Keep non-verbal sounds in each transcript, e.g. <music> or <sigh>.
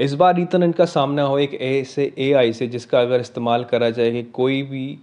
इस बार ईथन इनका सामना हो एक ऐसे आई से, जिसका अगर इस्तेमाल करा जाए कि कोई भी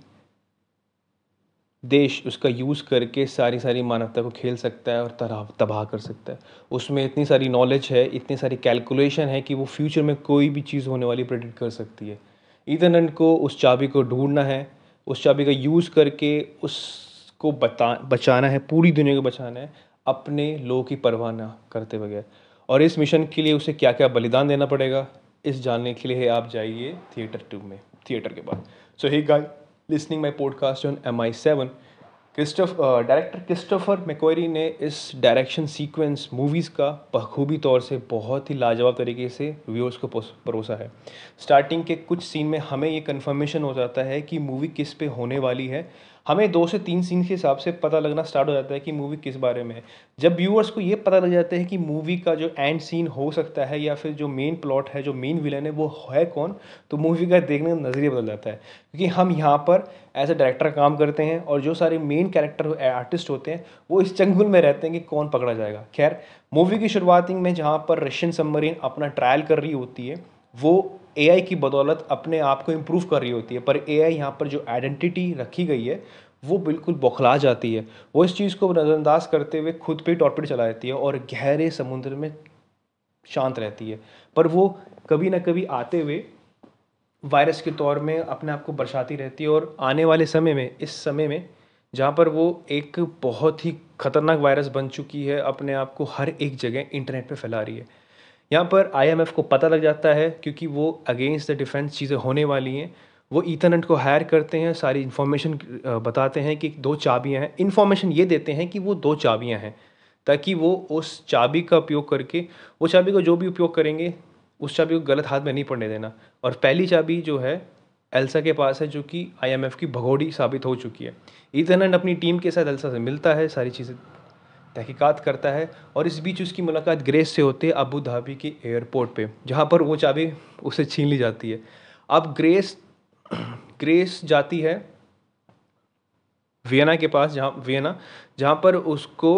देश उसका यूज़ करके सारी सारी मानवता को खेल सकता है और तरह तबाह कर सकता है। उसमें इतनी सारी नॉलेज है, इतनी सारी कैलकुलेशन है कि वो फ्यूचर में कोई भी चीज़ होने वाली प्रेडिक्ट कर सकती है। ईथरनेट को उस चाबी को ढूंढना है, उस चाबी का यूज़ करके उसको बता, बचाना है, पूरी दुनिया को बचाना है, अपने लोगों की परवाह ना करते बगैर। और इस मिशन के लिए उसे क्या क्या बलिदान देना पड़ेगा? इस जानने के लिए आप जाइए थिएटर टू में, थिएटर के बाद so hi guy listening my podcast on M I seven Christoph director Christopher McQuarrie ने इस डायरेक्शन सीक्वेंस मूवीज़ का बखूबी तौर से बहुत ही लाजवाब तरीके से व्यूअर्स को परोसा है। स्टार्टिंग के कुछ सीन में हमें ये कन्फर्मेशन हो जाता है कि मूवी किस पे होने वाली है। हमें दो से तीन सीन के हिसाब से पता लगना स्टार्ट हो जाता है कि मूवी किस बारे में है। जब व्यूअर्स को ये पता लग जाता है कि मूवी का जो एंड सीन हो सकता है या फिर जो मेन प्लॉट है, जो मेन विलन है, वो है कौन तो मूवी का देखने का नज़रिया बदल जाता है। क्योंकि हम यहाँ पर एज ए डायरेक्टर काम करते हैं और जो सारे मेन कैरेक्टर आर्टिस्ट होते हैं, वो इस चंगुल में रहते हैं कि कौन पकड़ा जाएगा। खैर मूवी की शुरुआत में जहाँ पर रशियन सबमरीन अपना ट्रायल कर रही होती है, वो एआई की बदौलत अपने आप को इम्प्रूव कर रही होती है, पर ए आई यहाँ पर जो आइडेंटिटी रखी गई है, वो बिल्कुल बौखला जाती है। वो इस चीज़ को नज़रअंदाज करते हुए खुद पे टॉर्पिड चला देती है और गहरे समुद्र में शांत रहती है। पर वो कभी ना कभी आते हुए वायरस के तौर में अपने आप को बरसाती रहती है और आने वाले समय में, इस समय में, जहाँ पर वो एक बहुत ही ख़तरनाक वायरस बन चुकी है, अपने आप को हर एक जगह इंटरनेट पे फैला रही है। यहाँ पर आईएमएफ को पता लग जाता है क्योंकि वो अगेंस्ट द डिफेंस चीज़ें होने वाली हैं। वो ईथरनेट को हायर करते हैं, सारी इन्फॉर्मेशन बताते हैं कि दो चाबियाँ हैं। इन्फॉर्मेशन ये देते हैं कि वो दो चाबियाँ हैं, ताकि वो उस चाबी का उपयोग करके, वो चाबी को जो भी उपयोग करेंगे, उस चाबी को गलत हाथ में नहीं पड़ने देना। और पहली चाबी जो है एल्सा के पास है, जो कि आईएमएफ की भगोड़ी साबित हो चुकी है। ईथरनेट अपनी टीम के साथ एल्सा से मिलता है, सारी चीज़ें तहकीकात करता है और इस बीच उसकी मुलाकात ग्रेस से होती है अबू धाबी के एयरपोर्ट पे, जहाँ पर वो चाबी उसे छीन ली जाती है। अब ग्रेस ग्रेस जाती है वियना के पास, जहाँ, वियना, जहाँ पर उसको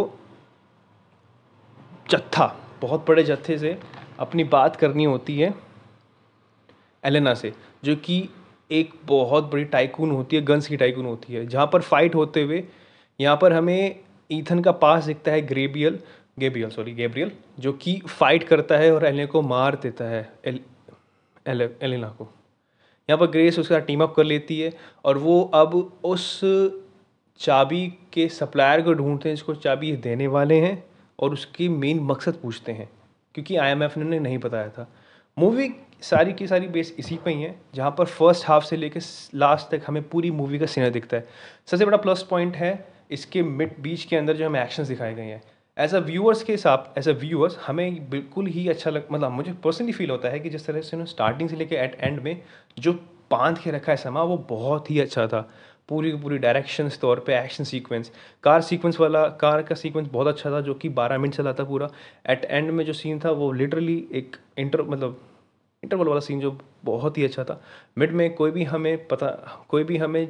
जत्था, बहुत बड़े जत्थे से अपनी बात करनी होती है एलेना से, जो कि एक बहुत बड़ी टाइकून होती है गन्स की टाइकून होती है, जहाँ पर फाइट होते हुए यहाँ पर हमें ईथन का पास दिखता है ग्रेबियल गेब्रियल सॉरी गेब्रियल जो कि फाइट करता है और एलेना को मार देता है एल, एल, एलेना को। यहाँ पर ग्रेस उसके टीम अप कर लेती है और वो अब उस चाबी के सप्लायर को ढूंढते हैं जिसको चाबी देने वाले हैं और उसकी मेन मकसद पूछते हैं क्योंकि आईएमएफ ने नहीं बताया था। मूवी सारी की सारी बेस इसी पर ही है जहाँ पर फ़र्स्ट हाफ़ से लेकर लास्ट तक हमें पूरी मूवी का सीना दिखता है। सबसे बड़ा प्लस पॉइंट है इसके मिड, बीच के अंदर जो हमें एक्शंस दिखाए गए हैं। एज अ व्यूअर्स के हिसाब एज अ व्यूअर्स हमें बिल्कुल ही अच्छा लग मतलब मुझे पर्सनली फील होता है कि जिस तरह से उन्होंने स्टार्टिंग से लेकर एट एंड में जो बाँध के रखा है समा, वो बहुत ही अच्छा था। पूरी की पूरी डायरेक्शन तौर पे एक्शन सीक्वेंस कार सीक्वेंस वाला कार का सीक्वेंस बहुत अच्छा था, जो कि बारह मिनट चला था पूरा। एट एंड में जो सीन था, वो लिटरली एक इंटर मतलब इंटरवल वाला सीन जो बहुत ही अच्छा था। मिड में कोई भी हमें पता, कोई भी हमें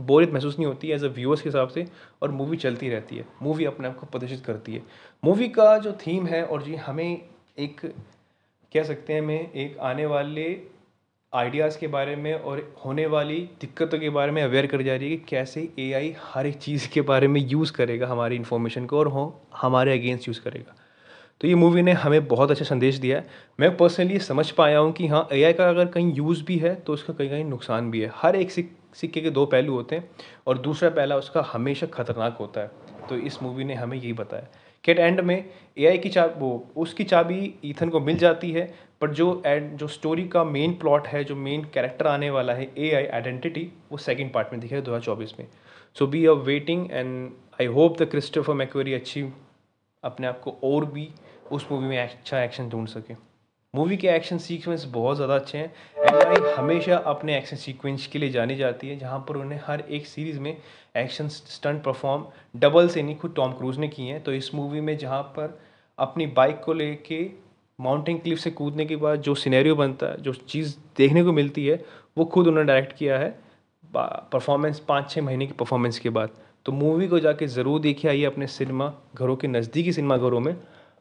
बोरियत महसूस नहीं होती एज अ व्यूअर्स के हिसाब से और मूवी चलती रहती है। मूवी अपने आप को प्रदर्शित करती है। मूवी का जो थीम है और जी हमें एक, कह सकते हैं हमें एक आने वाले आइडियाज़ के बारे में और होने वाली दिक्कतों के बारे में अवेयर कर जा रही है कि कैसे एआई हर एक चीज़ के बारे में यूज़ करेगा हमारी इन्फॉर्मेशन को और हो, हमारे अगेंस्ट यूज़ करेगा। तो ये मूवी ने हमें बहुत अच्छा संदेश दिया है। मैं पर्सनली समझ पाया हूँ कि हाँ ए का अगर कहीं यूज़ भी है तो उसका कहीं कहीं नुकसान भी है। हर एक सिक्के के दो पहलू होते हैं और दूसरा पहला उसका हमेशा ख़तरनाक होता है। तो इस मूवी ने हमें यही बताया। कि एट एंड में एआई की चा, वो, उसकी चाबी ईथन को मिल जाती है, पर जो एड जो स्टोरी का मेन प्लॉट है, जो मेन कैरेक्टर आने वाला है ए आई आइडेंटिटी वो सेकेंड पार्ट में दिखेगा दो हज़ार चौबीस में। So be a waiting and I hope the Christopher McQuarrie अच्छी, अपने आप को और भी उस मूवी में अच्छा एक्शन ढूंढ सके। मूवी के एक्शन सीक्वेंस बहुत ज़्यादा अच्छे हैं। एम हमेशा अपने एक्शन सीक्वेंस के लिए जानी जाती है, जहाँ पर उन्हें हर एक सीरीज़ में एक्शन स्टंट परफॉर्म डबल से नहीं, खुद टॉम क्रूज ने किए हैं। तो इस मूवी में जहाँ पर अपनी बाइक को लेके माउंटेन क्लिफ से कूदने के बाद जो सिनेरियो बनता है, जो चीज़ देखने को मिलती है, वो खुद उन्होंने डायरेक्ट किया है परफॉर्मेंस पाँच छः महीने की परफॉर्मेंस के बाद। तो मूवी को जाके ज़रूर देखिए, आइए अपने सिनेमा घरों के नज़दीकी सिनेमा घरों में।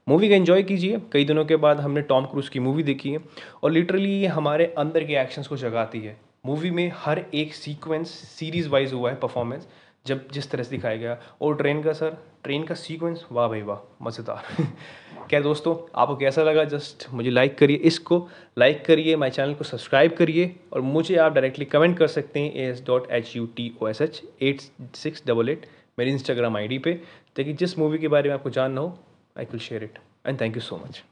मूवी का एंजॉय कीजिए। कई दिनों के बाद हमने टॉम क्रूज़ की मूवी देखी है और लिटरली ये हमारे अंदर के एक्शंस को जगाती है। मूवी में हर एक सीक्वेंस सीरीज़ वाइज हुआ है परफॉर्मेंस जब जिस तरह से दिखाया गया। और ट्रेन का सर ट्रेन का सीक्वेंस वाह भाई वाह, मज़ेदार। <laughs> क्या दोस्तों, आपको कैसा लगा? जस्ट मुझे लाइक करिए इसको लाइक करिए माय चैनल को सब्सक्राइब करिए और मुझे आप डायरेक्टली कमेंट कर सकते हैं A S dot H U T O S H eight six double eight मेरी इंस्टाग्राम आई डी पे, ताकि जिस मूवी के बारे में आपको जानना हो I will share it and thank you so much.